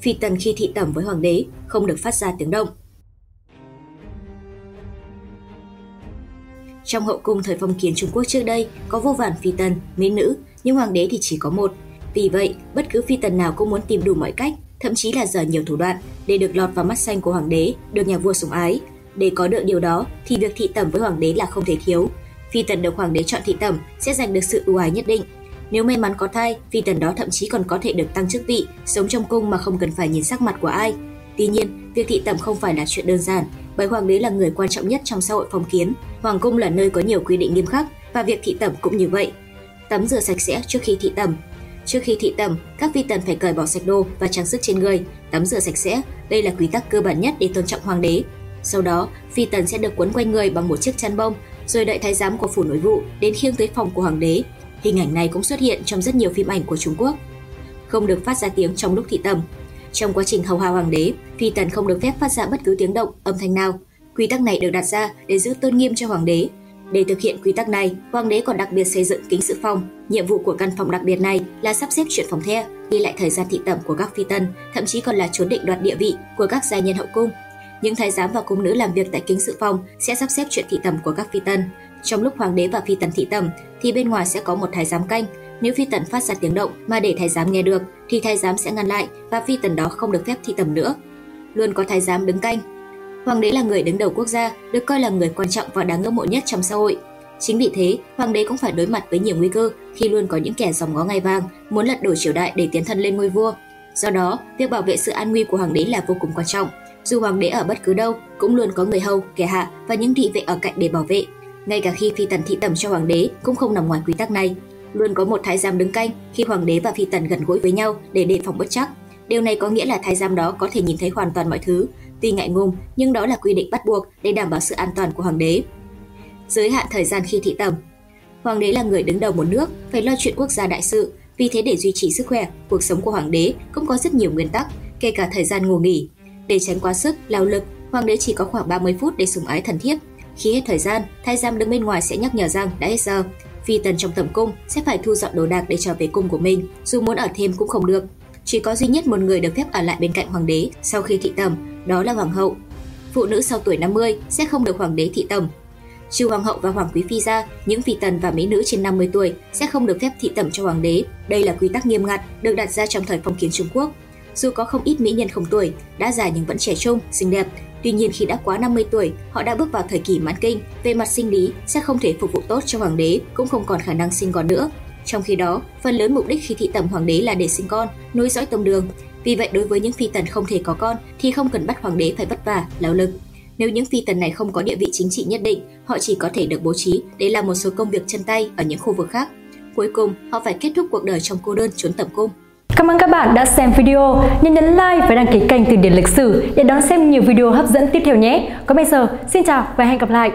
phi tần khi thị tẩm với hoàng đế không được phát ra tiếng động. Trong hậu cung thời phong kiến Trung Quốc trước đây có vô vàn phi tần, mỹ nữ, nhưng hoàng đế thì chỉ có một. Vì vậy, bất cứ phi tần nào cũng muốn tìm đủ mọi cách, thậm chí là dở nhiều thủ đoạn để được lọt vào mắt xanh của hoàng đế, được nhà vua sủng ái. Để có được điều đó thì việc thị tẩm với hoàng đế là không thể thiếu. Phi tần được hoàng đế chọn thị tẩm sẽ giành được sự ưu ái nhất định. Nếu may mắn có thai, phi tần đó thậm chí còn có thể được tăng chức vị, sống trong cung mà không cần phải nhìn sắc mặt của ai. Tuy nhiên, việc thị tẩm không phải là chuyện đơn giản, bởi hoàng đế là người quan trọng nhất trong xã hội phong kiến. Hoàng cung là nơi có nhiều quy định nghiêm khắc và việc thị tẩm cũng như vậy. Tắm rửa sạch sẽ trước khi thị tẩm. Trước khi thị tẩm, các phi tần phải cởi bỏ sạch đồ và trang sức trên người, tắm rửa sạch sẽ. Đây là quy tắc cơ bản nhất để tôn trọng hoàng đế. Sau đó, phi tần sẽ được quấn quanh người bằng một chiếc chăn bông, rồi đợi thái giám của phủ nội vụ đến khiêng tới phòng của hoàng đế. Hình ảnh này cũng xuất hiện trong rất nhiều phim ảnh của Trung Quốc. Không được phát ra tiếng trong lúc thị tầm Trong quá trình hầu hạ hoàng đế, phi tần không được phép phát ra bất cứ tiếng động, âm thanh nào. Quy tắc này được đặt ra để giữ tôn nghiêm cho hoàng đế. Để thực hiện quy tắc này, hoàng đế còn đặc biệt xây dựng kính sự phòng. Nhiệm vụ của căn phòng đặc biệt này là sắp xếp chuyện phòng the, ghi lại thời gian thị tẩm của các phi tần, thậm chí còn là chốn định đoạt địa vị của các gia nhân hậu cung. Những thái giám và cung nữ làm việc tại kính sự phòng sẽ sắp xếp chuyện thị tẩm của các phi tần. Trong lúc hoàng đế và phi tần thị tẩm thì bên ngoài sẽ có một thái giám canh. Nếu phi tần phát ra tiếng động mà để thái giám nghe được thì thái giám sẽ ngăn lại và phi tần đó không được phép thị tẩm nữa. Luôn có thái giám đứng canh. Hoàng đế là người đứng đầu quốc gia, được coi là người quan trọng và đáng ngưỡng mộ nhất trong xã hội. Chính vì thế, hoàng đế cũng phải đối mặt với nhiều nguy cơ khi luôn có những kẻ dòng ngó ngai vàng muốn lật đổ triều đại để tiến thân lên ngôi vua. Do đó, việc bảo vệ sự an nguy của hoàng đế là vô cùng quan trọng. Dù hoàng đế ở bất cứ đâu, cũng luôn có người hầu, kẻ hạ và những thị vệ ở cạnh để bảo vệ. Ngay cả khi phi tần thị tẩm cho hoàng đế cũng không nằm ngoài quy tắc này. Luôn có một thái giám đứng canh khi hoàng đế và phi tần gần gũi với nhau để đề phòng bất chắc. Điều này có nghĩa là thái giám đó có thể nhìn thấy hoàn toàn mọi thứ. Tuy ngại ngùng, nhưng đó là quy định bắt buộc để đảm bảo sự an toàn của hoàng đế. Giới hạn thời gian khi thị tẩm Hoàng đế là người đứng đầu một nước, phải lo chuyện quốc gia đại sự. Vì thế để duy trì sức khỏe, cuộc sống của hoàng đế cũng có rất nhiều nguyên tắc, kể cả thời gian ngủ nghỉ. Để tránh quá sức, lao lực, hoàng đế chỉ có khoảng 30 phút để sủng ái thần thiếp. Khi hết thời gian, thái giám đứng bên ngoài sẽ nhắc nhở rằng đã hết giờ. Phi tần trong tẩm cung sẽ phải thu dọn đồ đạc để trở về cung của mình, dù muốn ở thêm cũng không được. Chỉ có duy nhất một người được phép ở lại bên cạnh hoàng đế sau khi thị tẩm, đó là hoàng hậu. Phụ nữ sau tuổi 50 sẽ không được hoàng đế thị tẩm. Trừ hoàng hậu và hoàng quý phi ra, những phi tần và mỹ nữ trên 50 tuổi sẽ không được phép thị tẩm cho hoàng đế. Đây là quy tắc nghiêm ngặt được đặt ra trong thời phong kiến Trung Quốc. Dù có không ít mỹ nhân không tuổi, đã già nhưng vẫn trẻ trung, xinh đẹp, Tuy nhiên khi đã quá 50 tuổi, họ đã bước vào thời kỳ mãn kinh, về mặt sinh lý sẽ không thể phục vụ tốt cho hoàng đế, cũng không còn khả năng sinh con nữa. Trong khi đó, phần lớn mục đích khi thị tẩm hoàng đế là để sinh con, nối dõi tông đường. Vì vậy đối với những phi tần không thể có con thì không cần bắt hoàng đế phải vất vả, lao lực. Nếu những phi tần này không có địa vị chính trị nhất định, họ chỉ có thể được bố trí để làm một số công việc chân tay ở những khu vực khác. Cuối cùng, họ phải kết thúc cuộc đời trong cô đơn trốn tẩm cung. Cảm ơn các bạn đã xem video. Nhớ nhấn like và đăng ký kênh Từ điển lịch sử để đón xem nhiều video hấp dẫn tiếp theo nhé. Còn bây giờ, xin chào và hẹn gặp lại.